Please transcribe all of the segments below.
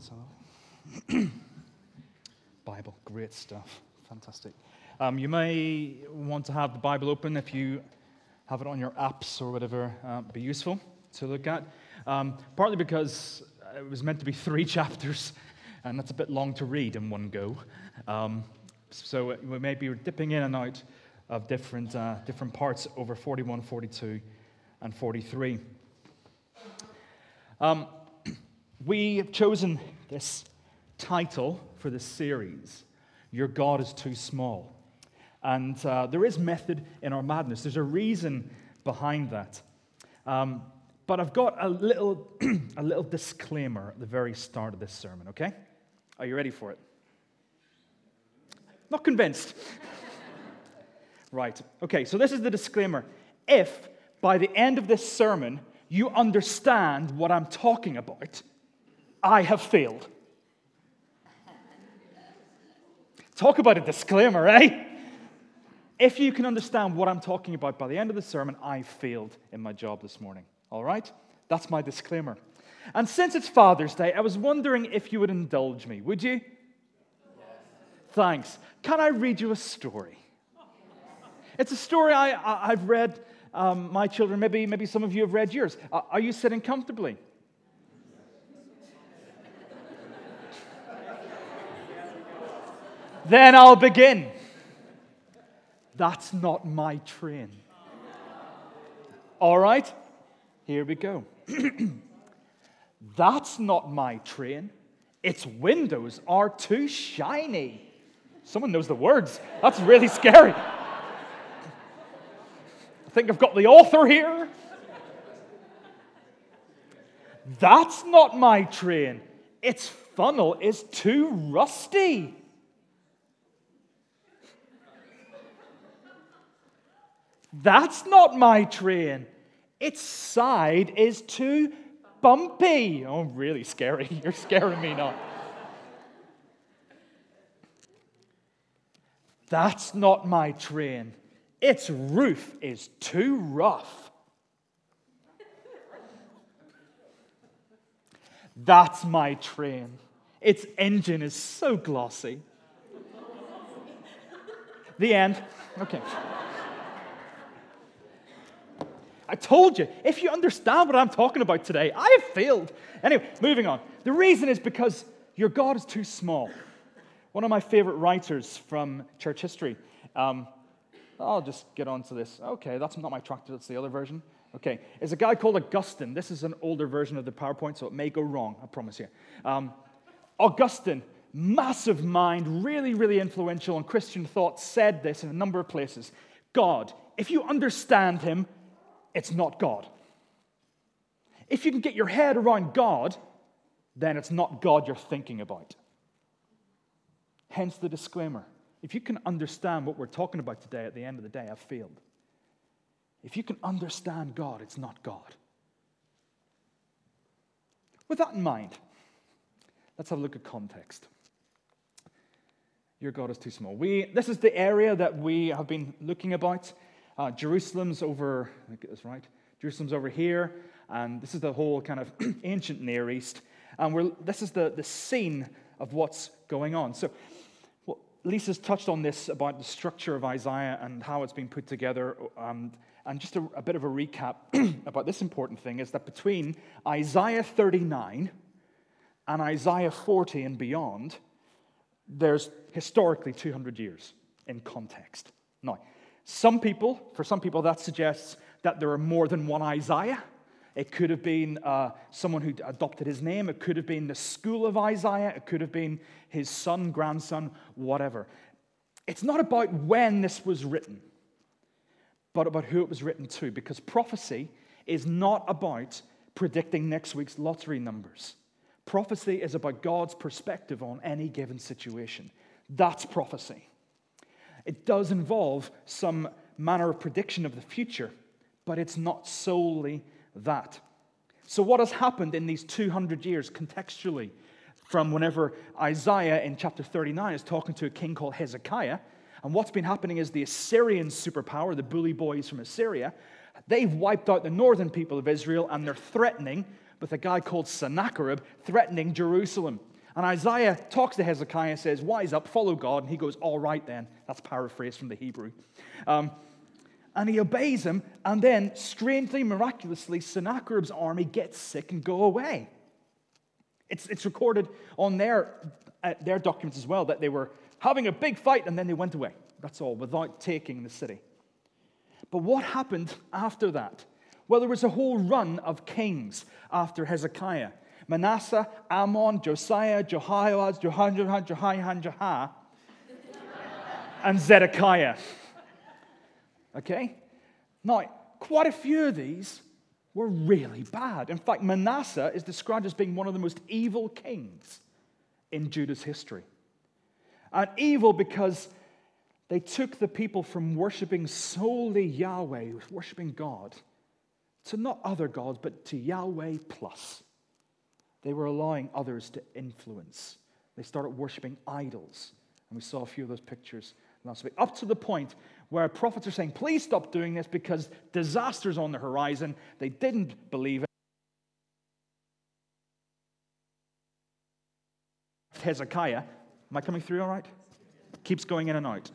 So, Bible, great stuff. Fantastic. Um, you may want to have the Bible open if you have it on your apps or whatever, uh, be useful to look at. Um, partly because it was meant to be three chapters, and that's a bit long to read in one go. Um, so we may be dipping in and out of different, uh, different parts over 41, 42, and 43. Um, we have chosen this title for this series Your God is Too Small. And uh, there is method in our madness, there's a reason behind that. Um, but I've got a little, a little disclaimer at the very start of this sermon, okay? Are you ready for it? Not convinced. right, okay, so this is the disclaimer. If by the end of this sermon you understand what I'm talking about, I have failed. Talk about a disclaimer, eh? If you can understand what I'm talking about by the end of the sermon, I failed in my job this morning. All right? That's my disclaimer. And since it's Father's Day, I was wondering if you would indulge me. Would you? Thanks. Can I read you a story? It's a story I, have read um, my children. Maybe, maybe some of you have read yours. Uh, are you sitting comfortably? Then I'll begin. That's not my train. All right, here we go. That's not my train. Its windows are too shiny. Someone knows the words. That's really scary. I think I've got the author here. That's not my train. Its funnel is too rusty. That's not my train. Its side is too bumpy. Oh, really scary. You're scaring me now. That's not my train. Its roof is too rough. That's my train. Its engine is so glossy. The end. Okay. I told you, if you understand what I'm talking about today, I have failed. Anyway, moving on. The reason is because your God is too small. One of my favorite writers from church history, um, I'll just get on to this. Okay, that's not my tractor, that's the other version. Okay, is a guy called Augustine. This is an older version of the PowerPoint, so it may go wrong, I promise you. Um, Augustine, massive mind, really, really influential on Christian thought, said this in a number of places God, if you understand him, it's not God. If you can get your head around God, then it's not God you're thinking about. Hence the disclaimer. If you can understand what we're talking about today, at the end of the day, I've failed. If you can understand God, it's not God. With that in mind, let's have a look at context. Your God is too small. We, this is the area that we have been looking about uh, Jerusalem's over, I this right, Jerusalem's over here, and this is the whole kind of ancient Near East. And we're, this is the, the scene of what's going on. So, well, Lisa's touched on this about the structure of Isaiah and how it's been put together. Um, and just a, a bit of a recap about this important thing is that between Isaiah 39 and Isaiah 40 and beyond, there's historically 200 years in context. Now, some people, for some people, that suggests that there are more than one Isaiah. It could have been uh, someone who adopted his name. It could have been the school of Isaiah. It could have been his son, grandson, whatever. It's not about when this was written, but about who it was written to, because prophecy is not about predicting next week's lottery numbers. Prophecy is about God's perspective on any given situation. That's prophecy. It does involve some manner of prediction of the future, but it's not solely that. So, what has happened in these 200 years contextually from whenever Isaiah in chapter 39 is talking to a king called Hezekiah? And what's been happening is the Assyrian superpower, the bully boys from Assyria, they've wiped out the northern people of Israel and they're threatening with a guy called Sennacherib threatening Jerusalem. And Isaiah talks to Hezekiah says, Wise up, follow God. And he goes, All right then. That's paraphrased from the Hebrew. Um, and he obeys him. And then, strangely, miraculously, Sennacherib's army gets sick and go away. It's, it's recorded on their, uh, their documents as well that they were having a big fight and then they went away. That's all, without taking the city. But what happened after that? Well, there was a whole run of kings after Hezekiah Manasseh, Amon, Josiah, Jehoahaz, Jehoiakim, Jehoiakim, Jehoiah, and Zedekiah. Okay? Now, quite a few of these were really bad. In fact, Manasseh is described as being one of the most evil kings in Judah's history. And evil because they took the people from worshiping solely Yahweh, worshiping God, to not other gods, but to Yahweh plus. They were allowing others to influence. They started worshiping idols. And we saw a few of those pictures last week, up to the point where prophets are saying, please stop doing this because disaster's on the horizon. They didn't believe it. Hezekiah, am I coming through all right? Keeps going in and out.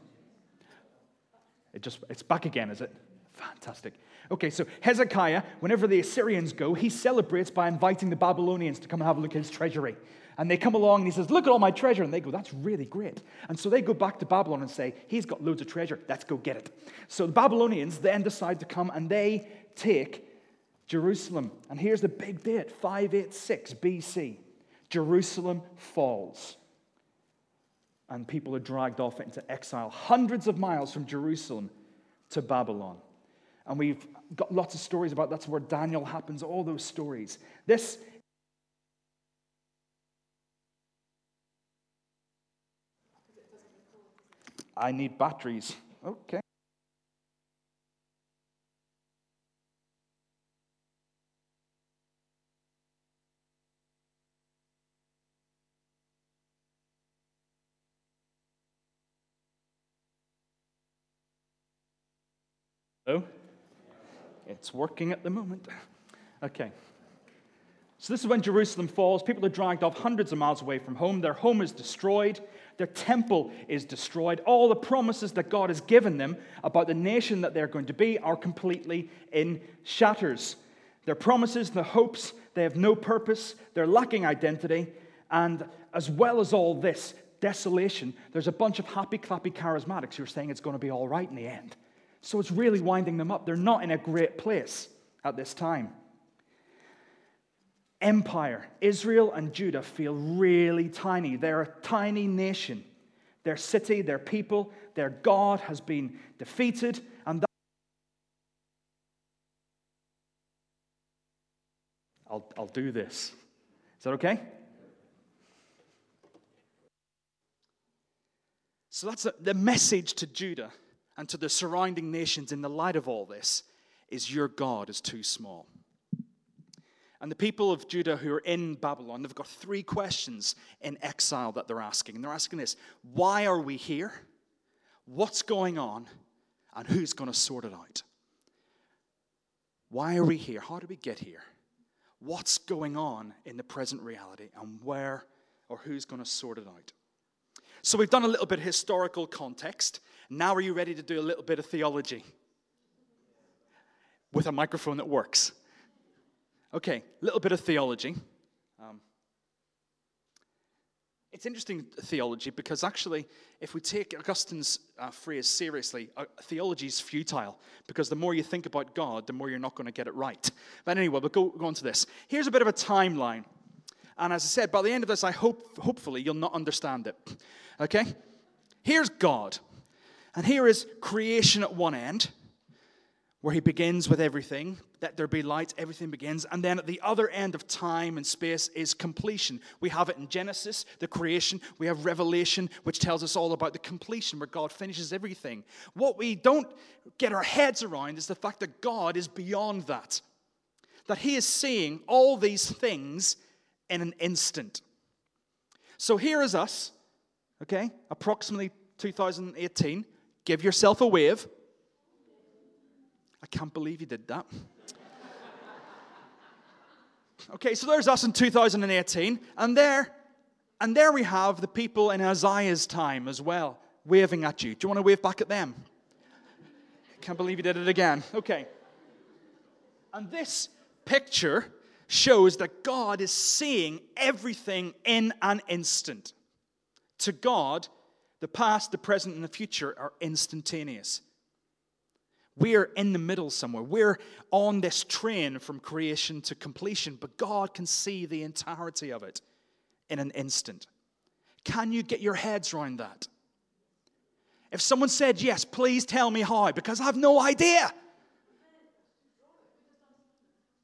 It just, it's back again, is it? Fantastic. Okay, so Hezekiah, whenever the Assyrians go, he celebrates by inviting the Babylonians to come and have a look at his treasury. And they come along and he says, Look at all my treasure. And they go, That's really great. And so they go back to Babylon and say, He's got loads of treasure. Let's go get it. So the Babylonians then decide to come and they take Jerusalem. And here's the big date 586 BC. Jerusalem falls. And people are dragged off into exile, hundreds of miles from Jerusalem to Babylon. And we've got lots of stories about that's where Daniel happens, all those stories. This I need batteries. Okay. Hello? It's working at the moment. Okay. So, this is when Jerusalem falls. People are dragged off hundreds of miles away from home. Their home is destroyed. Their temple is destroyed. All the promises that God has given them about the nation that they're going to be are completely in shatters. Their promises, their hopes, they have no purpose. They're lacking identity. And as well as all this desolation, there's a bunch of happy, clappy charismatics who are saying it's going to be all right in the end. So it's really winding them up. They're not in a great place at this time. Empire, Israel and Judah feel really tiny. They're a tiny nation. Their city, their people, their God has been defeated, and that I'll, I'll do this. Is that okay? So that's the message to Judah and to the surrounding nations in the light of all this is your God is too small. And the people of Judah who are in Babylon, they've got three questions in exile that they're asking. And they're asking this Why are we here? What's going on? And who's going to sort it out? Why are we here? How did we get here? What's going on in the present reality? And where or who's going to sort it out? So we've done a little bit of historical context. Now, are you ready to do a little bit of theology? With a microphone that works. Okay, a little bit of theology. Um, it's interesting theology because actually, if we take Augustine's uh, phrase seriously, uh, theology is futile because the more you think about God, the more you're not going to get it right. But anyway, we'll go, go on to this. Here's a bit of a timeline. And as I said, by the end of this, I hope, hopefully, you'll not understand it. Okay? Here's God. And here is creation at one end, where he begins with everything. Let there be light, everything begins. And then at the other end of time and space is completion. We have it in Genesis, the creation. We have Revelation, which tells us all about the completion, where God finishes everything. What we don't get our heads around is the fact that God is beyond that, that he is seeing all these things in an instant. So here is us, okay, approximately 2018. Give yourself a wave. I can't believe you did that. Okay, so there's us in 2018, and there, and there we have the people in Isaiah's time as well, waving at you. Do you want to wave back at them? Can't believe you did it again. Okay. And this picture shows that God is seeing everything in an instant. To God, the past, the present, and the future are instantaneous. We're in the middle somewhere. We're on this train from creation to completion, but God can see the entirety of it in an instant. Can you get your heads around that? If someone said, Yes, please tell me how, because I have no idea.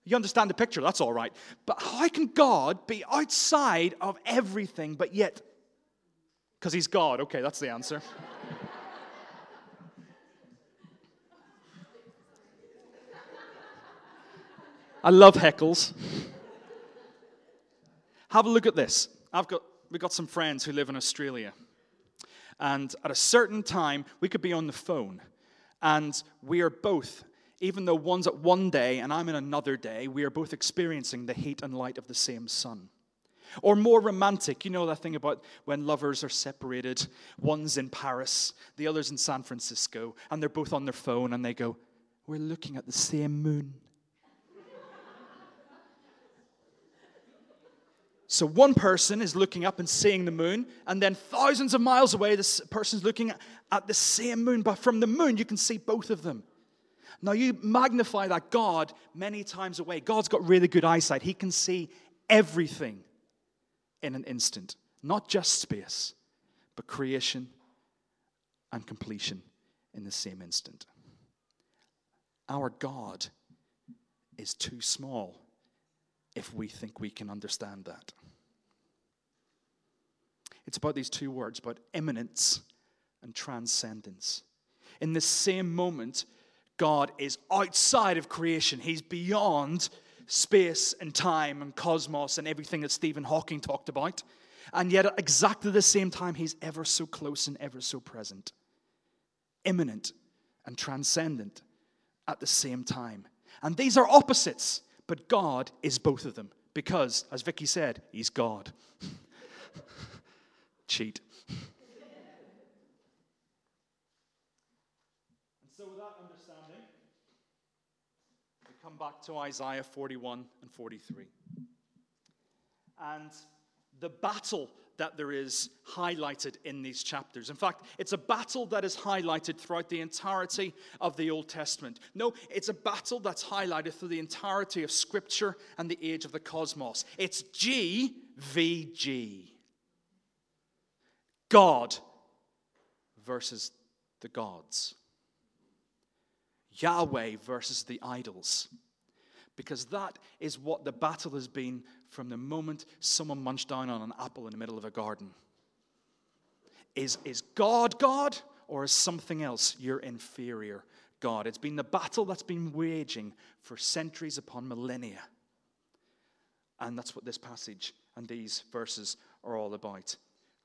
You understand the picture, that's all right. But how can God be outside of everything, but yet? Because He's God. Okay, that's the answer. I love heckles. Have a look at this. I've got, we've got some friends who live in Australia. And at a certain time, we could be on the phone. And we are both, even though one's at one day and I'm in another day, we are both experiencing the heat and light of the same sun. Or more romantic, you know that thing about when lovers are separated. One's in Paris, the other's in San Francisco, and they're both on their phone and they go, We're looking at the same moon. So one person is looking up and seeing the moon, and then thousands of miles away, this person's looking at the same moon, but from the moon, you can see both of them. Now, you magnify that God many times away. God's got really good eyesight. He can see everything in an instant, not just space, but creation and completion in the same instant. Our God is too small if we think we can understand that. It's about these two words, about immanence and transcendence. In the same moment, God is outside of creation, He's beyond space and time and cosmos and everything that Stephen Hawking talked about. And yet, at exactly the same time, He's ever so close and ever so present. Immanent and transcendent at the same time. And these are opposites. But God is both of them because, as Vicky said, He's God. Cheat. and so, with that understanding, we come back to Isaiah 41 and 43. And the battle that there is highlighted in these chapters. In fact, it's a battle that is highlighted throughout the entirety of the Old Testament. No, it's a battle that's highlighted through the entirety of Scripture and the age of the cosmos. It's G v G. God versus the gods. Yahweh versus the idols. Because that is what the battle has been from the moment someone munched down on an apple in the middle of a garden. Is, is God God or is something else your inferior God? It's been the battle that's been waging for centuries upon millennia. And that's what this passage and these verses are all about.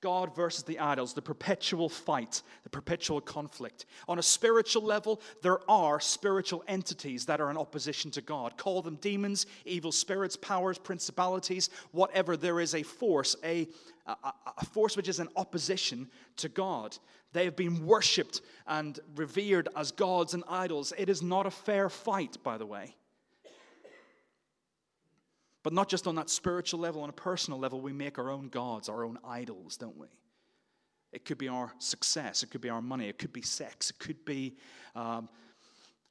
God versus the idols, the perpetual fight, the perpetual conflict. On a spiritual level, there are spiritual entities that are in opposition to God. Call them demons, evil spirits, powers, principalities, whatever. There is a force, a, a, a force which is in opposition to God. They have been worshipped and revered as gods and idols. It is not a fair fight, by the way. But not just on that spiritual level, on a personal level, we make our own gods, our own idols, don't we? It could be our success, it could be our money, it could be sex, it could be um,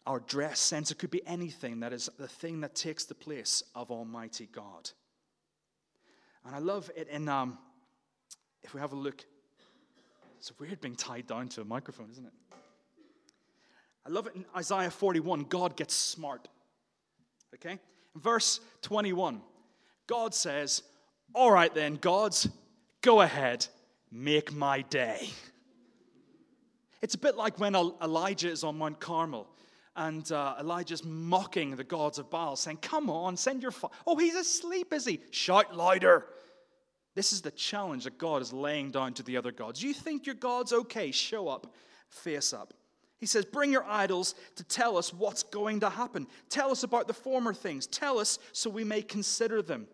our dress sense, it could be anything that is the thing that takes the place of Almighty God. And I love it in, um, if we have a look, it's weird being tied down to a microphone, isn't it? I love it in Isaiah 41, God gets smart. Okay? Verse 21, God says, All right then, gods, go ahead, make my day. It's a bit like when Elijah is on Mount Carmel and uh, Elijah's mocking the gods of Baal, saying, Come on, send your fire. Oh, he's asleep, is he? Shout louder. This is the challenge that God is laying down to the other gods. You think your God's okay? Show up, face up. He says, Bring your idols to tell us what's going to happen. Tell us about the former things. Tell us so we may consider them.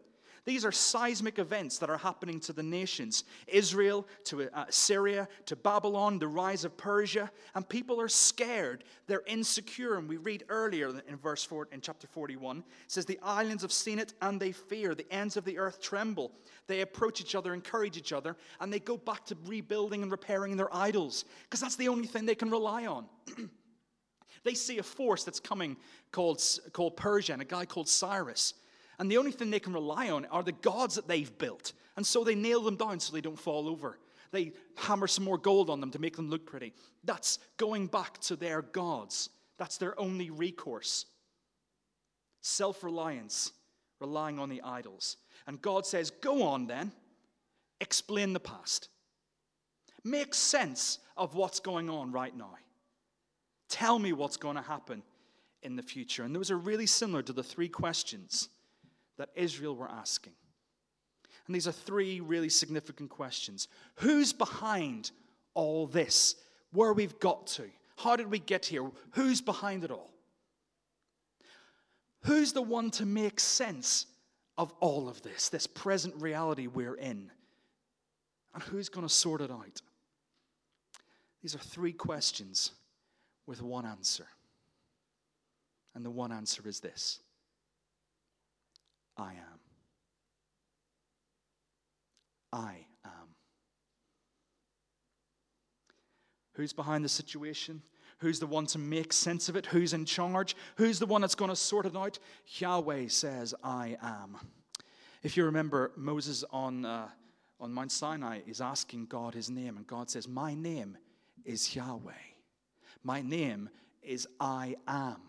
These are seismic events that are happening to the nations Israel, to uh, Syria, to Babylon, the rise of Persia. And people are scared. They're insecure. And we read earlier in verse 4, in chapter 41, it says, The islands have seen it and they fear. The ends of the earth tremble. They approach each other, encourage each other, and they go back to rebuilding and repairing their idols because that's the only thing they can rely on. they see a force that's coming called, called Persia and a guy called Cyrus. And the only thing they can rely on are the gods that they've built. And so they nail them down so they don't fall over. They hammer some more gold on them to make them look pretty. That's going back to their gods. That's their only recourse. Self reliance, relying on the idols. And God says, Go on then, explain the past. Make sense of what's going on right now. Tell me what's going to happen in the future. And those are really similar to the three questions that Israel were asking. And these are three really significant questions. Who's behind all this? Where we've got to? How did we get here? Who's behind it all? Who's the one to make sense of all of this, this present reality we're in? And who's going to sort it out? These are three questions with one answer. And the one answer is this I am. I am. Who's behind the situation? Who's the one to make sense of it? Who's in charge? Who's the one that's going to sort it out? Yahweh says, I am. If you remember, Moses on, uh, on Mount Sinai is asking God his name, and God says, My name is Yahweh. My name is I am.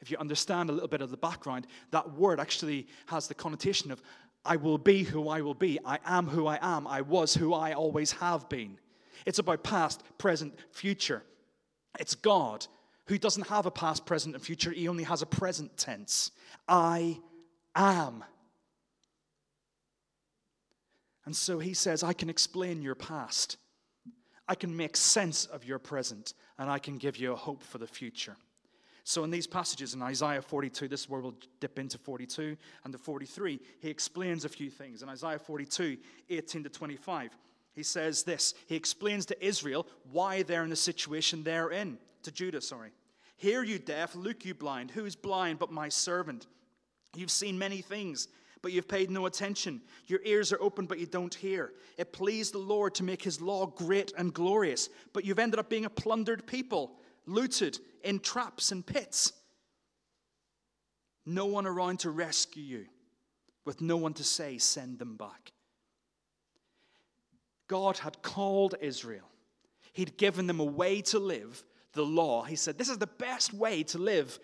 If you understand a little bit of the background, that word actually has the connotation of I will be who I will be. I am who I am. I was who I always have been. It's about past, present, future. It's God who doesn't have a past, present, and future. He only has a present tense. I am. And so he says, I can explain your past. I can make sense of your present, and I can give you a hope for the future. So, in these passages in Isaiah 42, this is where we'll dip into 42 and the 43, he explains a few things. In Isaiah 42, 18 to 25, he says this He explains to Israel why they're in the situation they're in, to Judah, sorry. Hear you deaf, look you blind. Who is blind but my servant? You've seen many things, but you've paid no attention. Your ears are open, but you don't hear. It pleased the Lord to make his law great and glorious, but you've ended up being a plundered people looted in traps and pits. No one around to rescue you, with no one to say, send them back. God had called Israel, He'd given them a way to live, the law. He said, This is the best way to live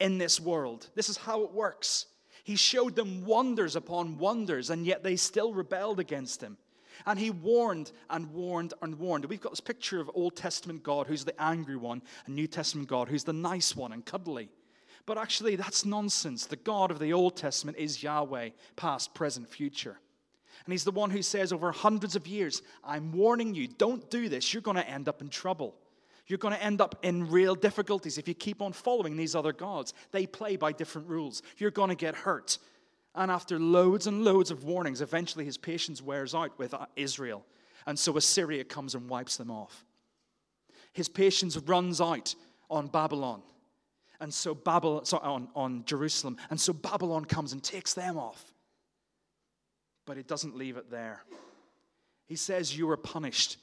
in this world. This is how it works. He showed them wonders upon wonders, and yet they still rebelled against Him. And he warned and warned and warned. We've got this picture of Old Testament God who's the angry one, and New Testament God who's the nice one and cuddly. But actually, that's nonsense. The God of the Old Testament is Yahweh, past, present, future. And he's the one who says over hundreds of years, I'm warning you, don't do this. You're going to end up in trouble. You're going to end up in real difficulties if you keep on following these other gods. They play by different rules. You're going to get hurt. And after loads and loads of warnings, eventually his patience wears out with uh, Israel. And so Assyria comes and wipes them off. His patience runs out on Babylon. And so Babylon, sorry, on, on Jerusalem. And so Babylon comes and takes them off. But it doesn't leave it there. He says, You were punished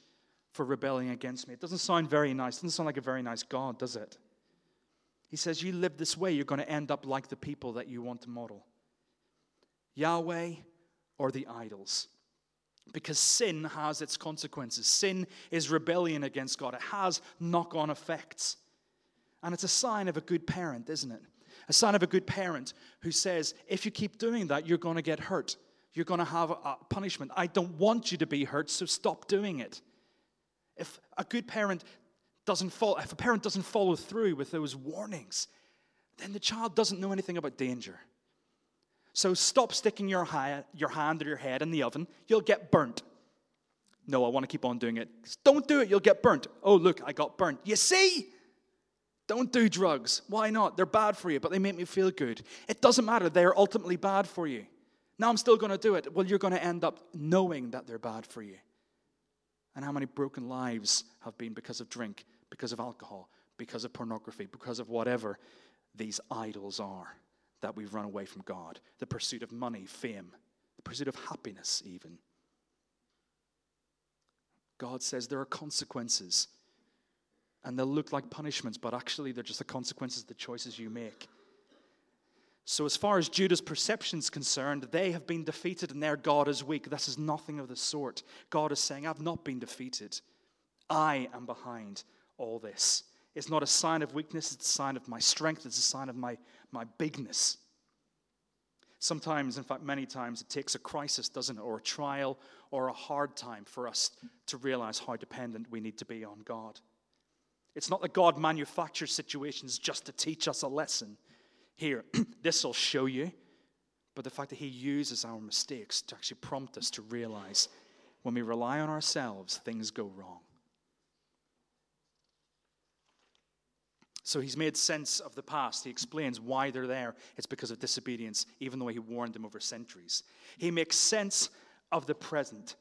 for rebelling against me. It doesn't sound very nice. It doesn't sound like a very nice God, does it? He says, You live this way, you're going to end up like the people that you want to model. Yahweh or the idols. Because sin has its consequences. Sin is rebellion against God, it has knock on effects. And it's a sign of a good parent, isn't it? A sign of a good parent who says, if you keep doing that, you're going to get hurt. You're going to have a punishment. I don't want you to be hurt, so stop doing it. If a good parent doesn't follow, if a parent doesn't follow through with those warnings, then the child doesn't know anything about danger. So stop sticking your, your hand or your head in the oven. You'll get burnt. No, I want to keep on doing it. Don't do it. You'll get burnt. Oh, look, I got burnt. You see? Don't do drugs. Why not? They're bad for you, but they make me feel good. It doesn't matter. They're ultimately bad for you. Now I'm still going to do it. Well, you're going to end up knowing that they're bad for you. And how many broken lives have been because of drink, because of alcohol, because of pornography, because of whatever these idols are that we've run away from God the pursuit of money, fame, the pursuit of happiness, even. God says there are consequences, and they'll look like punishments, but actually they're just the consequences of the choices you make. So, as far as Judah's perception is concerned, they have been defeated and their God is weak. This is nothing of the sort. God is saying, I've not been defeated. I am behind all this. It's not a sign of weakness, it's a sign of my strength, it's a sign of my, my bigness. Sometimes, in fact, many times, it takes a crisis, doesn't it, or a trial or a hard time for us to realize how dependent we need to be on God. It's not that God manufactures situations just to teach us a lesson. Here, this will show you, but the fact that He uses our mistakes to actually prompt us to realize when we rely on ourselves, things go wrong. So he's made sense of the past. He explains why they're there. It's because of disobedience, even though he warned them over centuries. He makes sense of the present.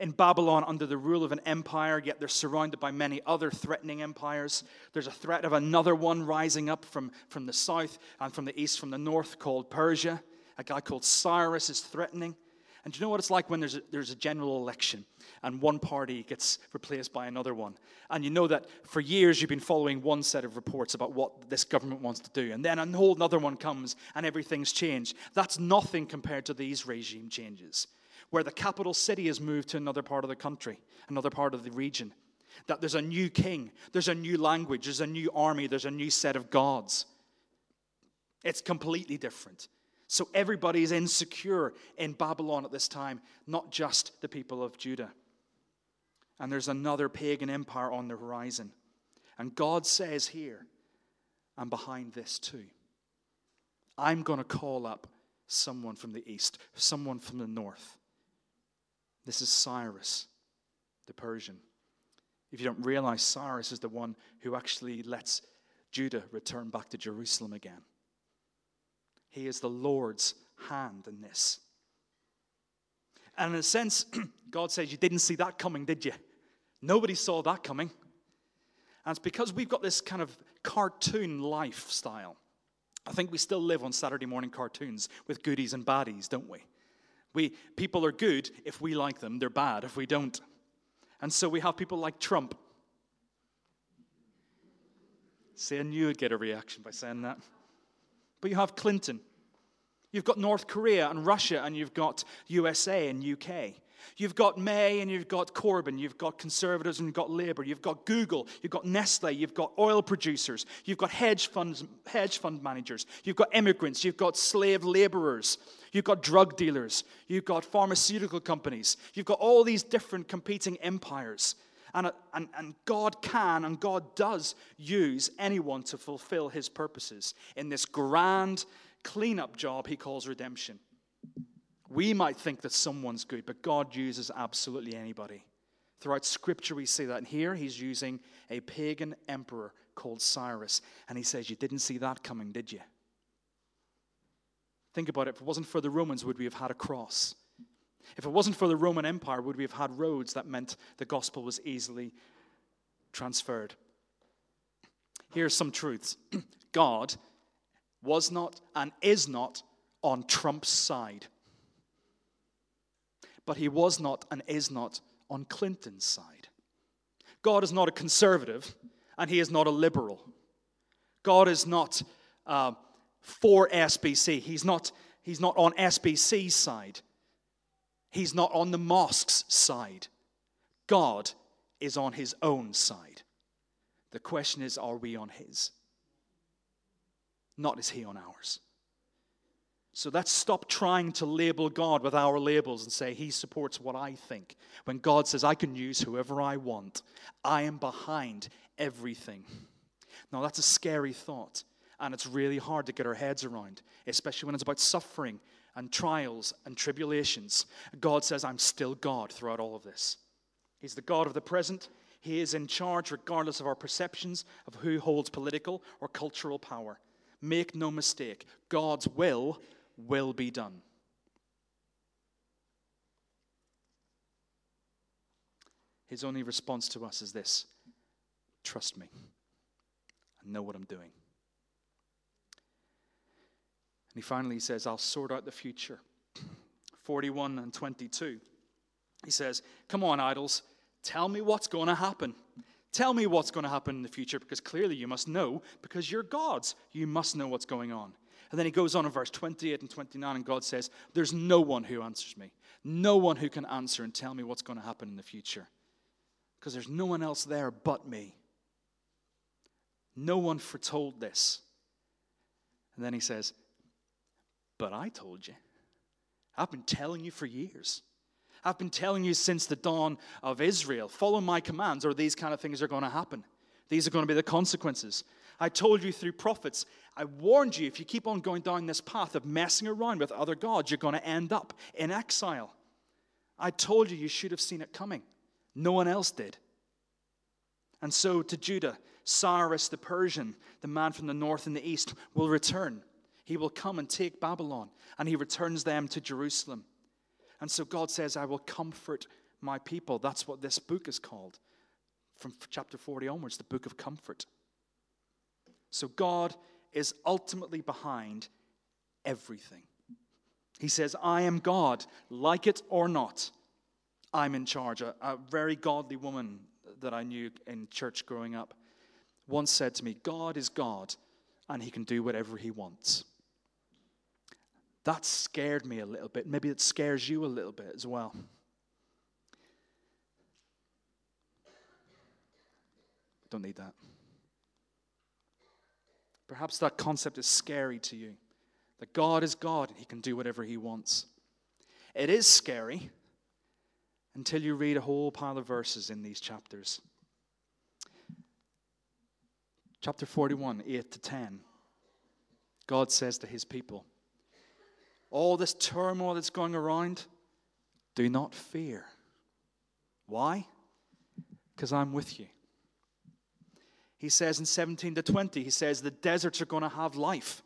In Babylon, under the rule of an empire, yet they're surrounded by many other threatening empires. There's a threat of another one rising up from, from the south and from the east, from the north, called Persia. A guy called Cyrus is threatening. And do you know what it's like when there's a, there's a general election and one party gets replaced by another one? And you know that for years you've been following one set of reports about what this government wants to do, and then a whole another one comes and everything's changed. That's nothing compared to these regime changes, where the capital city is moved to another part of the country, another part of the region. That there's a new king, there's a new language, there's a new army, there's a new set of gods. It's completely different. So everybody is insecure in Babylon at this time, not just the people of Judah. And there's another pagan empire on the horizon. And God says here, I'm behind this too. I'm going to call up someone from the east, someone from the north. This is Cyrus, the Persian. If you don't realize, Cyrus is the one who actually lets Judah return back to Jerusalem again. He is the Lord's hand in this. And in a sense, God says, You didn't see that coming, did you? Nobody saw that coming. And it's because we've got this kind of cartoon lifestyle. I think we still live on Saturday morning cartoons with goodies and baddies, don't we? We people are good if we like them, they're bad if we don't. And so we have people like Trump. See, I knew I'd get a reaction by saying that. But you have Clinton. You've got North Korea and Russia, and you've got USA and UK. You've got May and you've got Corbyn, you've got Conservatives and you've got Labour, you've got Google, you've got Nestle, you've got oil producers, you've got hedge funds, hedge fund managers, you've got immigrants, you've got slave laborers, you've got drug dealers, you've got pharmaceutical companies, you've got all these different competing empires. And, and, and God can and God does use anyone to fulfill his purposes in this grand cleanup job he calls redemption. We might think that someone's good, but God uses absolutely anybody. Throughout Scripture, we see that. And here he's using a pagan emperor called Cyrus. And he says, You didn't see that coming, did you? Think about it. If it wasn't for the Romans, would we have had a cross? If it wasn't for the Roman Empire, would we have had roads that meant the gospel was easily transferred? Here's some truths God was not and is not on Trump's side, but he was not and is not on Clinton's side. God is not a conservative and he is not a liberal. God is not uh, for SBC. He's not, he's not on SBC's side. He's not on the mosque's side. God is on his own side. The question is, are we on his? Not is he on ours. So let's stop trying to label God with our labels and say he supports what I think. When God says, I can use whoever I want, I am behind everything. Now, that's a scary thought, and it's really hard to get our heads around, especially when it's about suffering and trials and tribulations, God says, I'm still God throughout all of this. He's the God of the present, He is in charge regardless of our perceptions of who holds political or cultural power. Make no mistake, God's will will be done. His only response to us is this trust me. I know what I'm doing. And he finally says, I'll sort out the future. 41 and 22. He says, Come on, idols, tell me what's going to happen. Tell me what's going to happen in the future because clearly you must know because you're gods. You must know what's going on. And then he goes on in verse 28 and 29, and God says, There's no one who answers me, no one who can answer and tell me what's going to happen in the future because there's no one else there but me. No one foretold this. And then he says, But I told you. I've been telling you for years. I've been telling you since the dawn of Israel follow my commands, or these kind of things are going to happen. These are going to be the consequences. I told you through prophets. I warned you if you keep on going down this path of messing around with other gods, you're going to end up in exile. I told you you should have seen it coming. No one else did. And so to Judah, Cyrus the Persian, the man from the north and the east, will return. He will come and take Babylon, and he returns them to Jerusalem. And so God says, I will comfort my people. That's what this book is called. From chapter 40 onwards, the book of comfort. So God is ultimately behind everything. He says, I am God, like it or not. I'm in charge. A, a very godly woman that I knew in church growing up once said to me, God is God and he can do whatever he wants. That scared me a little bit. Maybe it scares you a little bit as well. Don't need that. Perhaps that concept is scary to you that God is God and he can do whatever he wants. It is scary until you read a whole pile of verses in these chapters. Chapter 41, 8 to 10. God says to his people, All this turmoil that's going around, do not fear. Why? Because I'm with you. He says in 17 to 20, he says, The deserts are going to have life.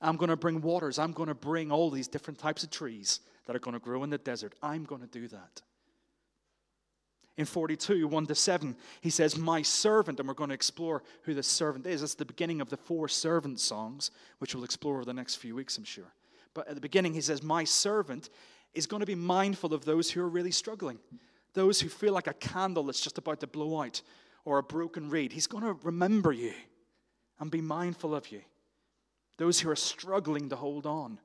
I'm going to bring waters. I'm going to bring all these different types of trees that are going to grow in the desert. I'm going to do that in 42, 1 to 7, he says, My servant, and we're going to explore who this servant is. It's the beginning of the four servant songs, which we'll explore over the next few weeks, I'm sure. But at the beginning, he says, My servant is going to be mindful of those who are really struggling, those who feel like a candle that's just about to blow out or a broken reed. He's going to remember you and be mindful of you, those who are struggling to hold on.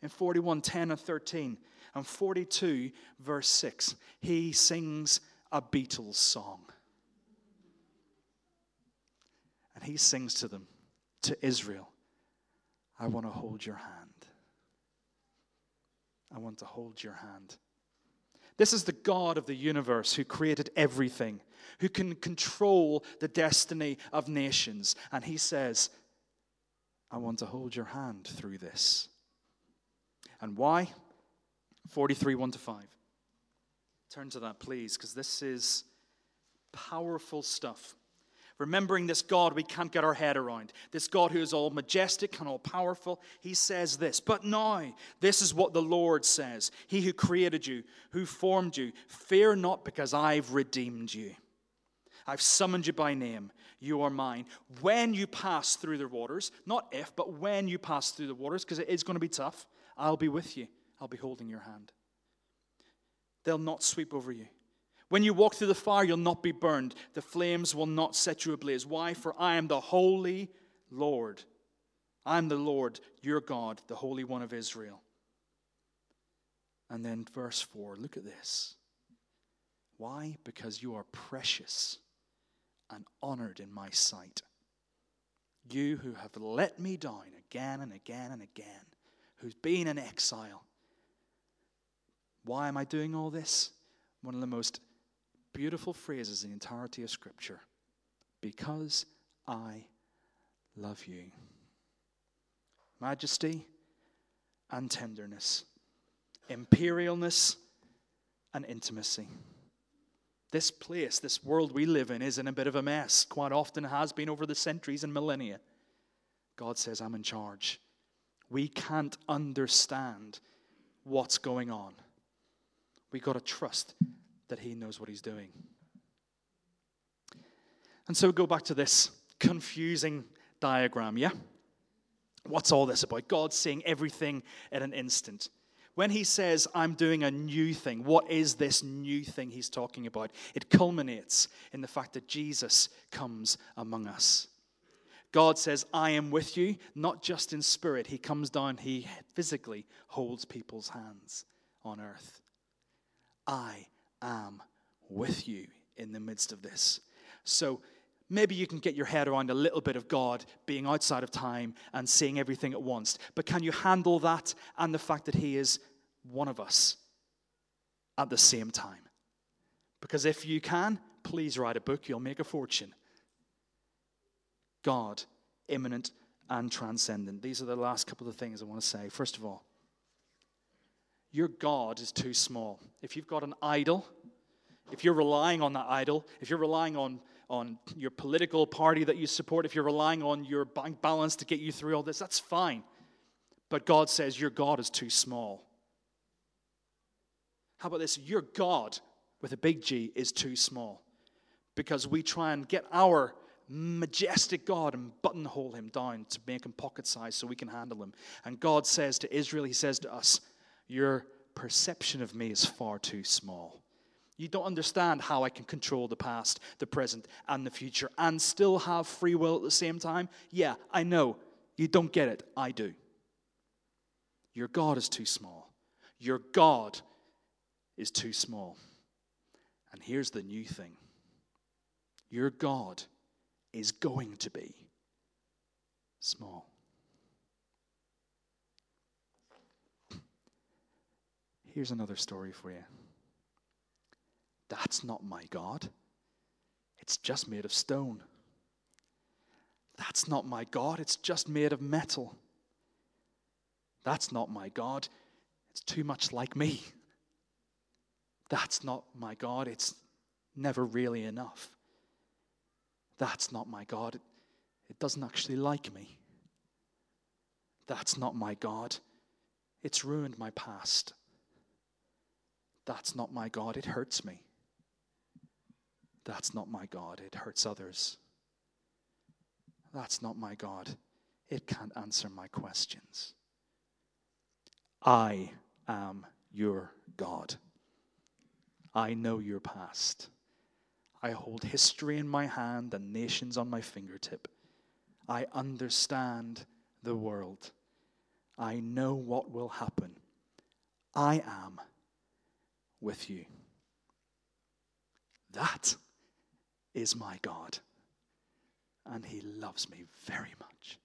In 41, 10 and 13, and 42, verse 6, he sings a Beatles song. And he sings to them, to Israel, I want to hold your hand. I want to hold your hand. This is the God of the universe who created everything, who can control the destiny of nations. And he says, I want to hold your hand through this. And why? 43, 1 to 5. Turn to that, please, because this is powerful stuff. Remembering this God we can't get our head around, this God who is all majestic and all powerful, he says this. But now, this is what the Lord says He who created you, who formed you, fear not because I've redeemed you. I've summoned you by name. You are mine. When you pass through the waters, not if, but when you pass through the waters, because it is going to be tough, I'll be with you. I'll be holding your hand. They'll not sweep over you. When you walk through the fire, you'll not be burned. The flames will not set you ablaze. Why? For I am the holy Lord. I am the Lord, your God, the Holy One of Israel. And then verse 4, look at this. Why? Because you are precious and honored in my sight. You who have let me down again and again and again, who's been in exile, why am I doing all this? One of the most beautiful phrases in the entirety of Scripture. Because I love you. Majesty and tenderness, imperialness and intimacy. This place, this world we live in, is in a bit of a mess. Quite often has been over the centuries and millennia. God says, I'm in charge. We can't understand what's going on. We've got to trust that He knows what He's doing. And so we go back to this confusing diagram, yeah? What's all this about? God seeing everything at an instant. When he says, I'm doing a new thing, what is this new thing he's talking about? It culminates in the fact that Jesus comes among us. God says, I am with you, not just in spirit. He comes down, he physically holds people's hands on earth. I am with you in the midst of this. So maybe you can get your head around a little bit of God being outside of time and seeing everything at once. But can you handle that and the fact that He is one of us at the same time? Because if you can, please write a book, you'll make a fortune. God, immanent and transcendent. These are the last couple of things I want to say. First of all, your God is too small. If you've got an idol, if you're relying on that idol, if you're relying on, on your political party that you support, if you're relying on your bank balance to get you through all this, that's fine. But God says your God is too small. How about this? Your God, with a big G, is too small because we try and get our majestic God and buttonhole him down to make him pocket size so we can handle him. And God says to Israel, He says to us, Your perception of me is far too small. You don't understand how I can control the past, the present, and the future and still have free will at the same time. Yeah, I know. You don't get it. I do. Your God is too small. Your God is too small. And here's the new thing your God is going to be small. Here's another story for you. That's not my God. It's just made of stone. That's not my God. It's just made of metal. That's not my God. It's too much like me. That's not my God. It's never really enough. That's not my God. It, doesn't actually like me. That's not my God. It's ruined my past. That's not my God. It hurts me. That's not my God. It hurts others. That's not my God. It can't answer my questions. I am your God. I know your past. I hold history in my hand and nations on my fingertip. I understand the world. I know what will happen. I am with you. That is my God. And he loves me very much.